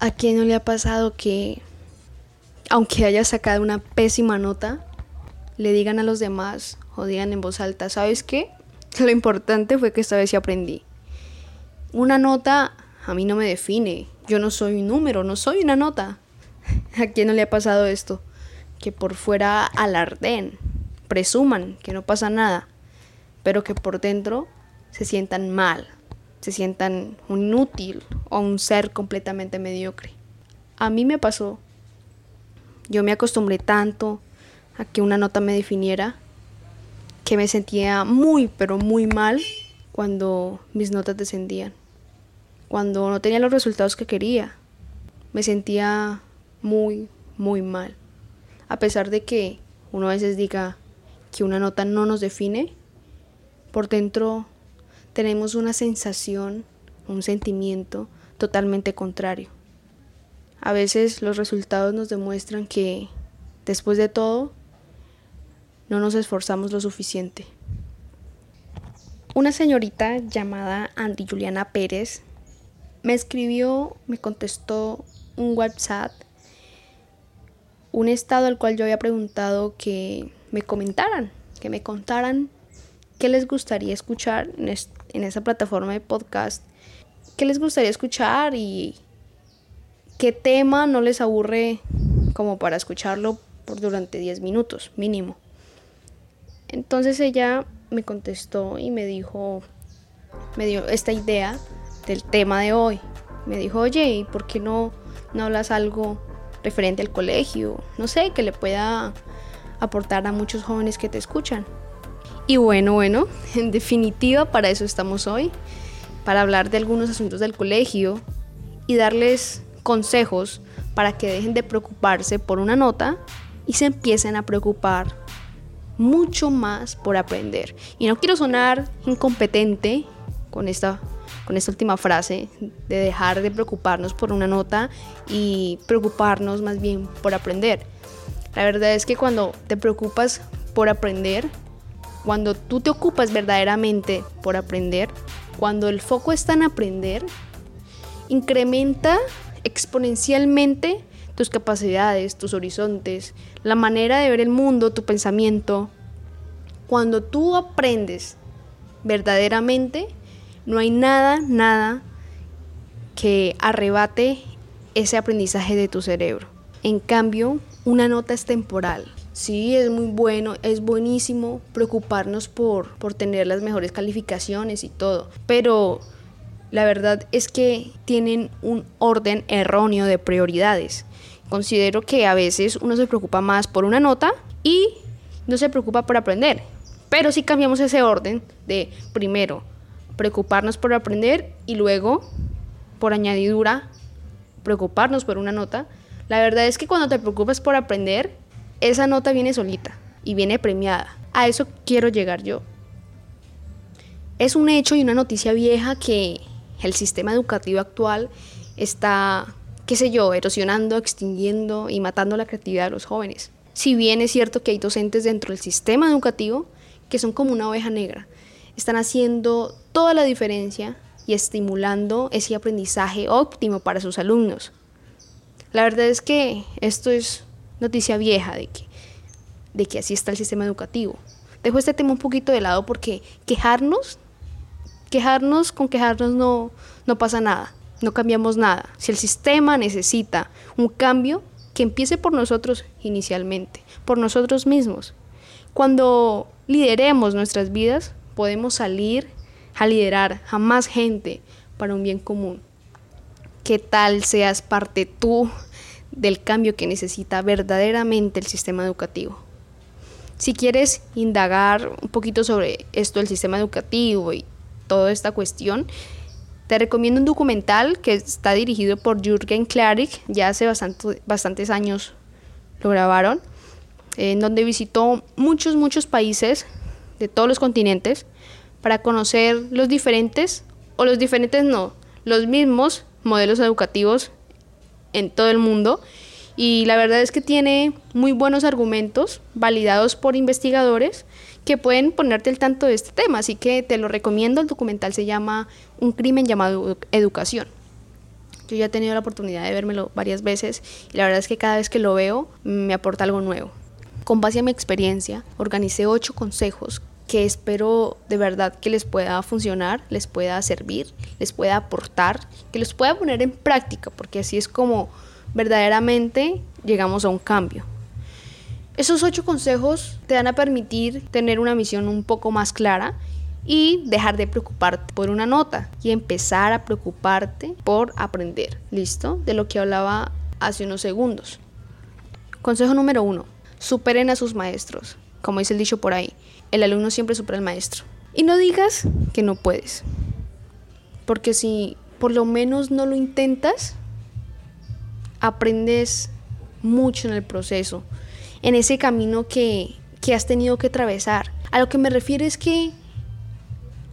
¿A quién no le ha pasado que, aunque haya sacado una pésima nota, le digan a los demás o digan en voz alta, ¿sabes qué? Lo importante fue que esta vez sí aprendí. Una nota a mí no me define. Yo no soy un número, no soy una nota. ¿A quién no le ha pasado esto? Que por fuera alarden, presuman que no pasa nada, pero que por dentro se sientan mal, se sientan un inútil o un ser completamente mediocre. A mí me pasó. Yo me acostumbré tanto a que una nota me definiera que me sentía muy, pero muy mal cuando mis notas descendían. Cuando no tenía los resultados que quería. Me sentía muy, muy mal. A pesar de que uno a veces diga que una nota no nos define, por dentro tenemos una sensación, un sentimiento totalmente contrario. A veces los resultados nos demuestran que, después de todo, no nos esforzamos lo suficiente. Una señorita llamada Andy Juliana Pérez me escribió, me contestó un WhatsApp, un estado al cual yo había preguntado que me comentaran, que me contaran qué les gustaría escuchar en, en esa plataforma de podcast, qué les gustaría escuchar y qué tema no les aburre como para escucharlo por durante 10 minutos mínimo. Entonces ella me contestó y me dijo, me dio esta idea del tema de hoy. Me dijo, oye, ¿y por qué no, no hablas algo referente al colegio? No sé, que le pueda aportar a muchos jóvenes que te escuchan. Y bueno, bueno, en definitiva para eso estamos hoy, para hablar de algunos asuntos del colegio y darles consejos para que dejen de preocuparse por una nota y se empiecen a preocupar mucho más por aprender. Y no quiero sonar incompetente con esta, con esta última frase de dejar de preocuparnos por una nota y preocuparnos más bien por aprender. La verdad es que cuando te preocupas por aprender, cuando tú te ocupas verdaderamente por aprender, cuando el foco está en aprender, incrementa exponencialmente tus capacidades, tus horizontes, la manera de ver el mundo, tu pensamiento. Cuando tú aprendes verdaderamente, no hay nada, nada que arrebate ese aprendizaje de tu cerebro. En cambio, una nota es temporal. Sí, es muy bueno, es buenísimo preocuparnos por, por tener las mejores calificaciones y todo, pero la verdad es que tienen un orden erróneo de prioridades. Considero que a veces uno se preocupa más por una nota y no se preocupa por aprender. Pero si cambiamos ese orden de primero preocuparnos por aprender y luego, por añadidura, preocuparnos por una nota, la verdad es que cuando te preocupas por aprender, esa nota viene solita y viene premiada. A eso quiero llegar yo. Es un hecho y una noticia vieja que el sistema educativo actual está, qué sé yo, erosionando, extinguiendo y matando la creatividad de los jóvenes. Si bien es cierto que hay docentes dentro del sistema educativo que son como una oveja negra, están haciendo toda la diferencia y estimulando ese aprendizaje óptimo para sus alumnos. La verdad es que esto es noticia vieja de que, de que así está el sistema educativo. Dejo este tema un poquito de lado porque quejarnos, quejarnos con quejarnos no, no pasa nada, no cambiamos nada. Si el sistema necesita un cambio, que empiece por nosotros inicialmente, por nosotros mismos. Cuando lideremos nuestras vidas, podemos salir a liderar a más gente para un bien común. ¿Qué tal seas parte tú del cambio que necesita verdaderamente el sistema educativo. Si quieres indagar un poquito sobre esto del sistema educativo y toda esta cuestión, te recomiendo un documental que está dirigido por Jürgen Klarik, ya hace bastante, bastantes años lo grabaron, en donde visitó muchos, muchos países de todos los continentes para conocer los diferentes, o los diferentes no, los mismos modelos educativos en todo el mundo y la verdad es que tiene muy buenos argumentos validados por investigadores que pueden ponerte al tanto de este tema, así que te lo recomiendo, el documental se llama Un crimen llamado educación. Yo ya he tenido la oportunidad de vérmelo varias veces y la verdad es que cada vez que lo veo me aporta algo nuevo. Con base a mi experiencia, organicé ocho consejos que espero de verdad que les pueda funcionar, les pueda servir, les pueda aportar, que los pueda poner en práctica, porque así es como verdaderamente llegamos a un cambio. Esos ocho consejos te van a permitir tener una misión un poco más clara y dejar de preocuparte por una nota y empezar a preocuparte por aprender. ¿Listo? De lo que hablaba hace unos segundos. Consejo número uno superen a sus maestros. Como dice el dicho por ahí, el alumno siempre supera al maestro. Y no digas que no puedes. Porque si por lo menos no lo intentas, aprendes mucho en el proceso, en ese camino que, que has tenido que atravesar. A lo que me refiero es que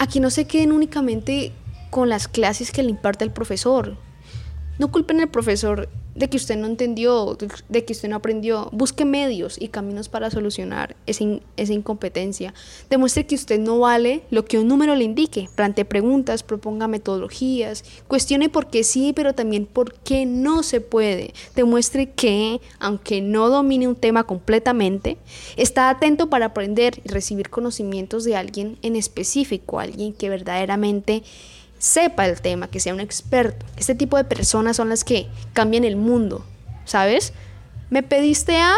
aquí no se queden únicamente con las clases que le imparte el profesor. No culpen al profesor de que usted no entendió, de que usted no aprendió. Busque medios y caminos para solucionar esa, esa, incompetencia. Demuestre que usted no vale lo que un número le indique. Plante preguntas, proponga metodologías, cuestione por qué sí, pero también por qué no se puede. Demuestre que, aunque no domine un tema completamente, está atento para aprender y recibir conocimientos de alguien en específico, alguien que verdaderamente sepa el tema, que sea un experto. Este tipo de personas son las que cambian el mundo, ¿sabes? Me pediste A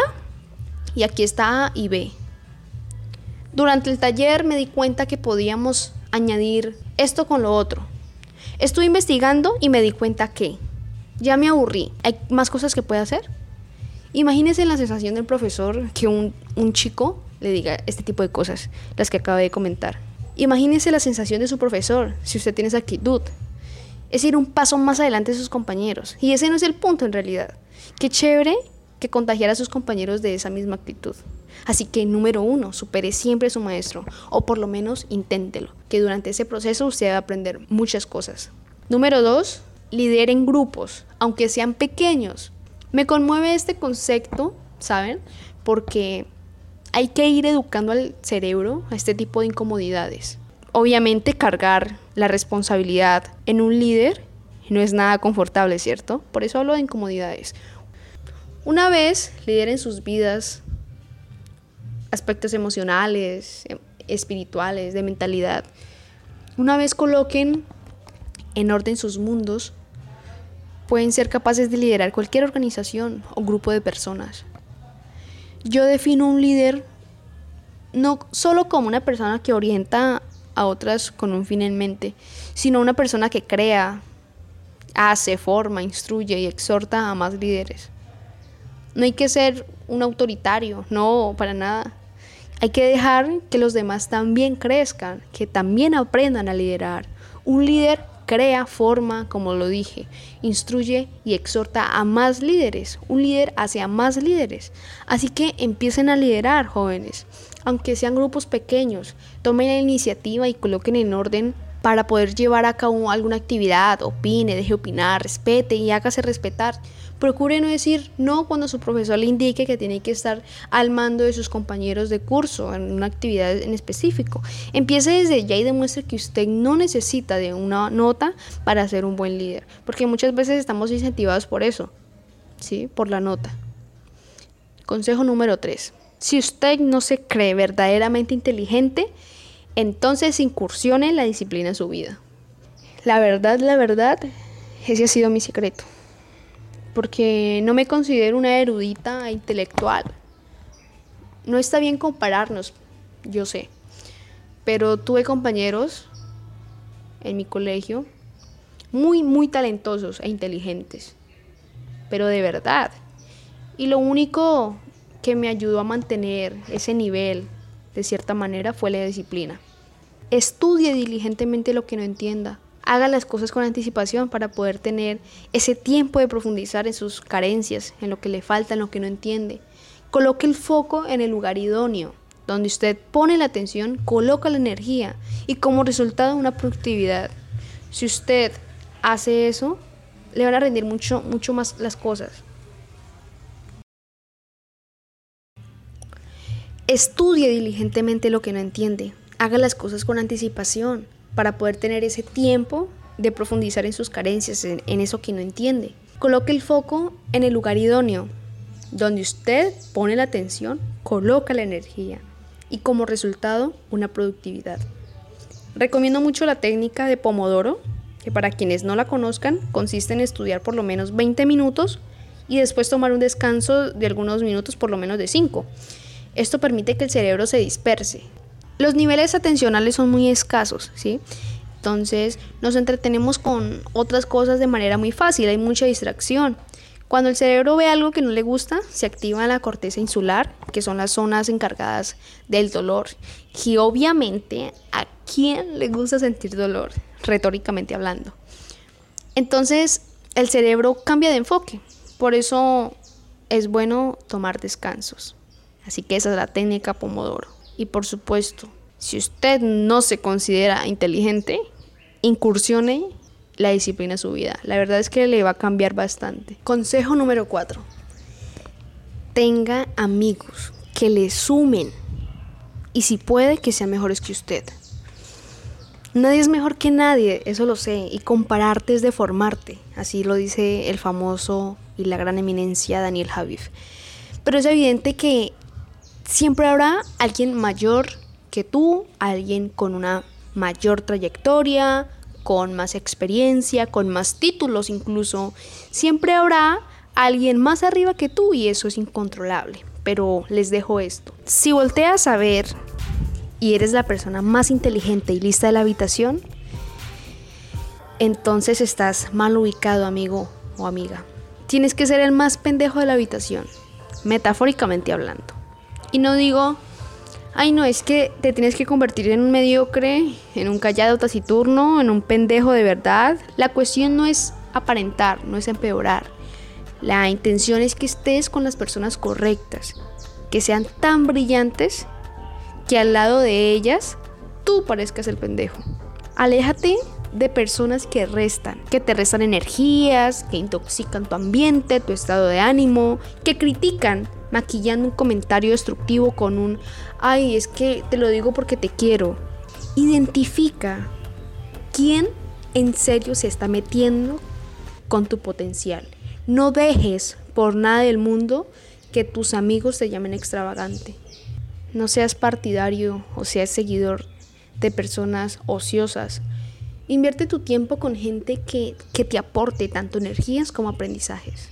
y aquí está A y B. Durante el taller me di cuenta que podíamos añadir esto con lo otro. Estuve investigando y me di cuenta que ya me aburrí. ¿Hay más cosas que puede hacer? Imagínense la sensación del profesor que un, un chico le diga este tipo de cosas, las que acabo de comentar. Imagínese la sensación de su profesor si usted tiene esa actitud. Es ir un paso más adelante de sus compañeros. Y ese no es el punto en realidad. Qué chévere que contagiar a sus compañeros de esa misma actitud. Así que número uno, supere siempre a su maestro, o por lo menos inténtelo, que durante ese proceso usted va a aprender muchas cosas. Número dos, lideren grupos, aunque sean pequeños. Me conmueve este concepto, ¿saben? Porque hay que ir educando al cerebro a este tipo de incomodidades. Obviamente cargar la responsabilidad en un líder no es nada confortable, ¿cierto? Por eso hablo de incomodidades. Una vez lideren sus vidas aspectos emocionales, em, espirituales, de mentalidad, una vez coloquen en orden sus mundos, pueden ser capaces de liderar cualquier organización o grupo de personas. Yo defino un líder no solo como una persona que orienta a otras con un fin en mente, sino una persona que crea, hace, forma, instruye y exhorta a más líderes. No hay que ser un autoritario, no, para nada. Hay que dejar que los demás también crezcan, que también aprendan a liderar. Un líder crea, forma, como lo dije, instruye y exhorta a más líderes. Un líder hacia más líderes. Así que empiecen a liderar, jóvenes. Aunque sean grupos pequeños, tomen la iniciativa y coloquen en orden para poder llevar a cabo alguna actividad, opine, deje opinar, respete y hágase respetar. Procure no decir no cuando su profesor le indique que tiene que estar al mando de sus compañeros de curso en una actividad en específico. Empiece desde ya y demuestre que usted no necesita de una nota para ser un buen líder, porque muchas veces estamos incentivados por eso, ¿sí? Por la nota. Consejo número 3. Si usted no se cree verdaderamente inteligente, entonces incursione en la disciplina en su vida. La verdad, la verdad, ese ha sido mi secreto. Porque no me considero una erudita intelectual. No está bien compararnos, yo sé. Pero tuve compañeros en mi colegio muy, muy talentosos e inteligentes. Pero de verdad. Y lo único que me ayudó a mantener ese nivel de cierta manera fue la disciplina. Estudie diligentemente lo que no entienda. Haga las cosas con anticipación para poder tener ese tiempo de profundizar en sus carencias, en lo que le falta, en lo que no entiende. Coloque el foco en el lugar idóneo. Donde usted pone la atención, coloca la energía y como resultado una productividad. Si usted hace eso, le van a rendir mucho, mucho más las cosas. Estudie diligentemente lo que no entiende. Haga las cosas con anticipación para poder tener ese tiempo de profundizar en sus carencias, en, eso que no entiende. Coloque el foco en el lugar idóneo. Donde usted pone la atención, coloca la energía y como resultado una productividad. Recomiendo mucho la técnica de Pomodoro, que para quienes no la conozcan consiste en estudiar por lo menos 20 minutos y después tomar un descanso de algunos minutos por lo menos de 5. Esto permite que el cerebro se disperse. Los niveles atencionales son muy escasos, ¿sí? Entonces nos entretenemos con otras cosas de manera muy fácil, hay mucha distracción. Cuando el cerebro ve algo que no le gusta, se activa la corteza insular, que son las zonas encargadas del dolor. Y obviamente, ¿a quién le gusta sentir dolor? Retóricamente hablando. Entonces, el cerebro cambia de enfoque. Por eso es bueno tomar descansos. Así que esa es la técnica Pomodoro. Y por supuesto, si usted no se considera inteligente, incursione la disciplina a su vida. La verdad es que le va a cambiar bastante. Consejo número 4. Tenga amigos que le sumen y si puede que sean mejores que usted. Nadie es mejor que nadie, eso lo sé, y compararte es deformarte, así lo dice el famoso y la gran eminencia Daniel Javif. Pero es evidente que siempre habrá alguien mayor que tú, alguien con una mayor trayectoria, con más experiencia, con más títulos incluso. Siempre habrá alguien más arriba que tú y eso es incontrolable. Pero les dejo esto. Si volteas a ver y eres la persona más inteligente y lista de la habitación, entonces estás mal ubicado, amigo o amiga. Tienes que ser el más pendejo de la habitación, metafóricamente hablando. Y no digo ay no, es que te tienes que convertir en un mediocre, en un callado taciturno, en un pendejo de verdad. La cuestión no es aparentar, no es empeorar. La intención es que estés con las personas correctas, que sean tan brillantes que al lado de ellas tú parezcas el pendejo. Aléjate de personas que restan, que te restan energías, que intoxican tu ambiente, tu estado de ánimo, que critican maquillando un comentario destructivo con un, ay, es que te lo digo porque te quiero. Identifica quién en serio se está metiendo con tu potencial. No dejes por nada del mundo que tus amigos te llamen extravagante. No seas partidario o seas seguidor de personas ociosas. Invierte tu tiempo con gente que, que te aporte tanto energías como aprendizajes.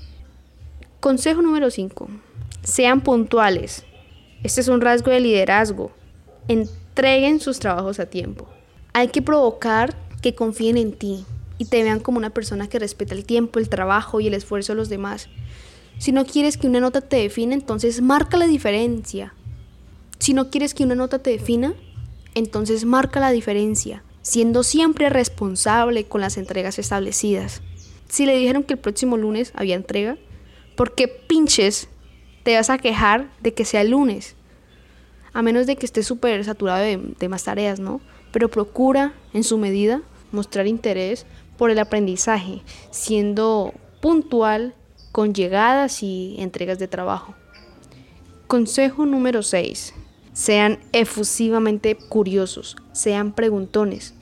Consejo número 5. Sean puntuales. Este es un rasgo de liderazgo. Entreguen sus trabajos a tiempo. Hay que provocar que confíen en ti y te vean como una persona que respeta el tiempo, el trabajo y el esfuerzo de los demás. Si no quieres que una nota te define, entonces marca la diferencia. Si no quieres que una nota te defina, entonces marca la diferencia, siendo siempre responsable con las entregas establecidas. Si le dijeron que el próximo lunes había entrega, ¿por qué pinches te vas a quejar de que sea lunes. A menos de que estés súper saturado de, más tareas, ¿no? Pero procura, en su medida, mostrar interés por el aprendizaje, siendo puntual con llegadas y entregas de trabajo. Consejo número 6. Sean efusivamente curiosos, sean preguntones.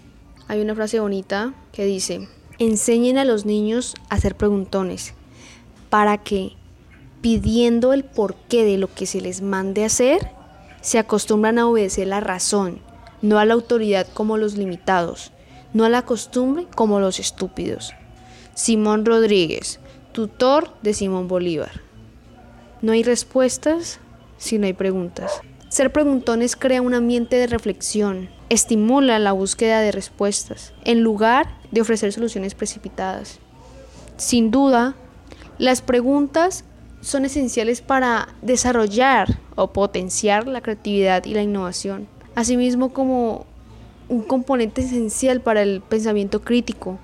Hay una frase bonita que dice, enseñen a los niños a ser preguntones para que pidiendo el porqué de lo que se les mande hacer, se acostumbran a obedecer la razón, no a la autoridad como los limitados, no a la costumbre como los estúpidos. Simón Rodríguez, tutor de Simón Bolívar. No hay respuestas si no hay preguntas. Ser preguntones crea un ambiente de reflexión, estimula la búsqueda de respuestas, en lugar de ofrecer soluciones precipitadas. Sin duda, las preguntas son esenciales para desarrollar o potenciar la creatividad y la innovación, asimismo como un componente esencial para el pensamiento crítico,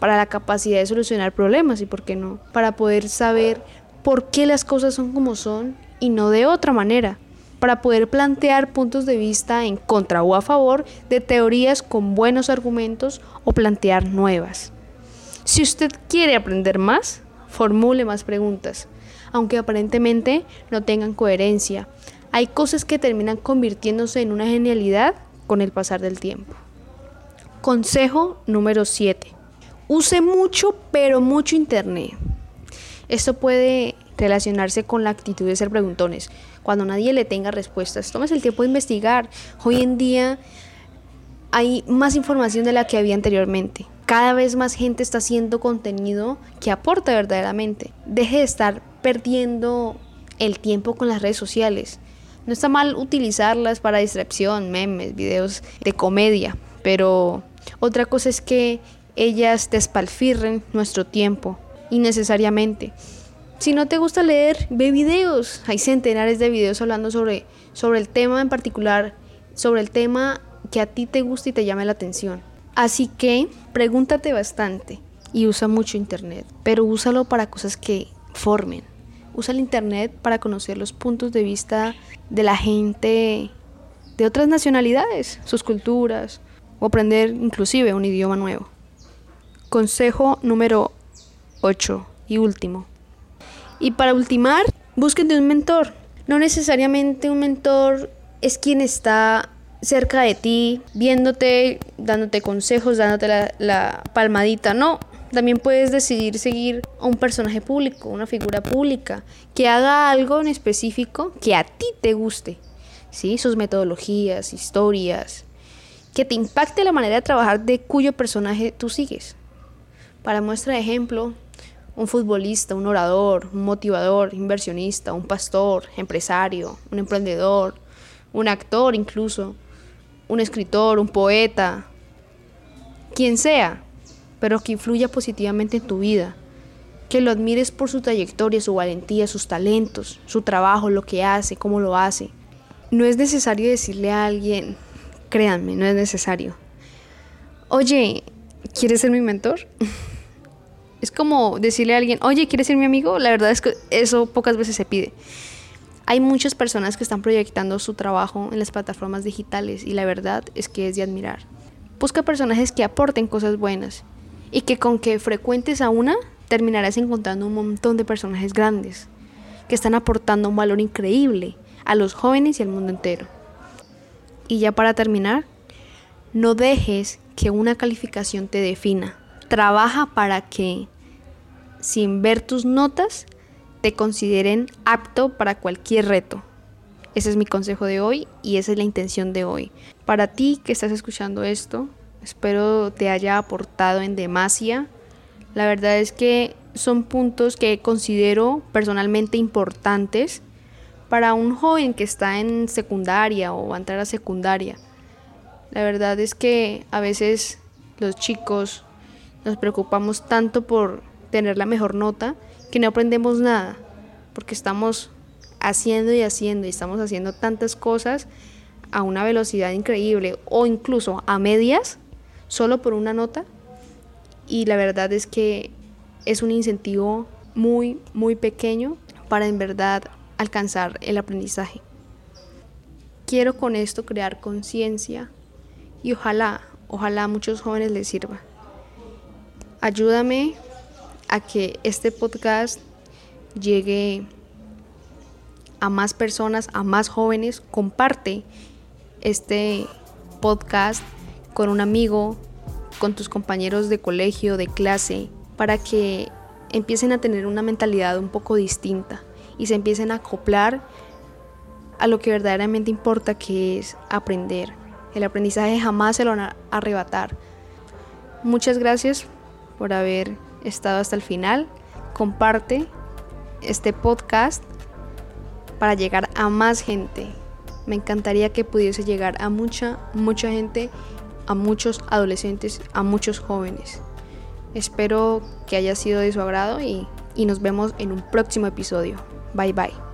para la capacidad de solucionar problemas y, por qué no, para poder saber por qué las cosas son como son y no de otra manera, para poder plantear puntos de vista en contra o a favor de teorías con buenos argumentos o plantear nuevas. Si usted quiere aprender más, formule más preguntas aunque aparentemente no tengan coherencia. Hay cosas que terminan convirtiéndose en una genialidad con el pasar del tiempo. Consejo número 7. use mucho, pero mucho internet. Esto puede relacionarse con la actitud de ser preguntones. Cuando nadie le tenga respuestas, tomes el tiempo de investigar. Hoy en día hay más información de la que había anteriormente. Cada vez más gente está haciendo contenido que aporta verdaderamente. Deje de estar perdiendo el tiempo con las redes sociales. No está mal utilizarlas para distracción, memes, videos de comedia, pero otra cosa es que ellas despalfirren nuestro tiempo innecesariamente. Si no te gusta leer, ve videos. Hay centenares de videos hablando sobre, sobre el tema en particular, sobre el tema que a ti te gusta y te llame la atención. Así que pregúntate bastante y usa mucho internet, pero úsalo para cosas que formen. Usa el internet para conocer los puntos de vista de la gente de otras nacionalidades, sus culturas, o aprender inclusive un idioma nuevo. Consejo número 8 y último. Y para ultimar, busquen de un mentor. No necesariamente un mentor es quien está cerca de ti, viéndote, dándote consejos, dándote la, palmadita. No, también puedes decidir seguir a un personaje público, una figura pública, que haga algo en específico que a ti te guste. ¿sí? Sus metodologías, historias, que te impacte la manera de trabajar de cuyo personaje tú sigues. Para muestra de ejemplo, un futbolista, un orador, un motivador, inversionista, un pastor, empresario, un emprendedor, un actor incluso, un escritor, un poeta, quien sea, pero que influya positivamente en tu vida, que lo admires por su trayectoria, su valentía, sus talentos, su trabajo, lo que hace, cómo lo hace. No es necesario decirle a alguien, créanme, no es necesario. Oye, ¿quieres ser mi mentor? Es como decirle a alguien, oye, ¿quieres ser mi amigo? La verdad es que eso pocas veces se pide. Hay muchas personas que están proyectando su trabajo en las plataformas digitales y la verdad es que es de admirar. Busca personajes que aporten cosas buenas y que con que frecuentes a una terminarás encontrando un montón de personajes grandes que están aportando un valor increíble a los jóvenes y al mundo entero. Y ya para terminar, no dejes que una calificación te defina. Trabaja para que, sin ver tus notas, te consideren apto para cualquier reto. Ese es mi consejo de hoy y esa es la intención de hoy. Para ti que estás escuchando esto, espero te haya aportado en demasia. La verdad es que son puntos que considero personalmente importantes para un joven que está en secundaria o va a entrar a secundaria. La verdad es que a veces los chicos nos preocupamos tanto por tener la mejor nota que no aprendemos nada, porque estamos haciendo y haciendo y estamos haciendo tantas cosas a una velocidad increíble o incluso a medias solo por una nota y la verdad es que es un incentivo muy muy pequeño para en verdad alcanzar el aprendizaje. Quiero con esto crear conciencia y ojalá, ojalá a muchos jóvenes les sirva. Ayúdame a que este podcast llegue a más personas, a más jóvenes. Comparte este podcast con un amigo, con tus compañeros de colegio, de clase, para que empiecen a tener una mentalidad un poco distinta y se empiecen a acoplar a lo que verdaderamente importa, que es aprender. El aprendizaje jamás se lo van a arrebatar. Muchas gracias por haber estado hasta el final. Comparte este podcast para llegar a más gente. Me encantaría que pudiese llegar a mucha, mucha gente, a muchos adolescentes, a muchos jóvenes. Espero que haya sido de su agrado y, y nos vemos en un próximo episodio. Bye bye.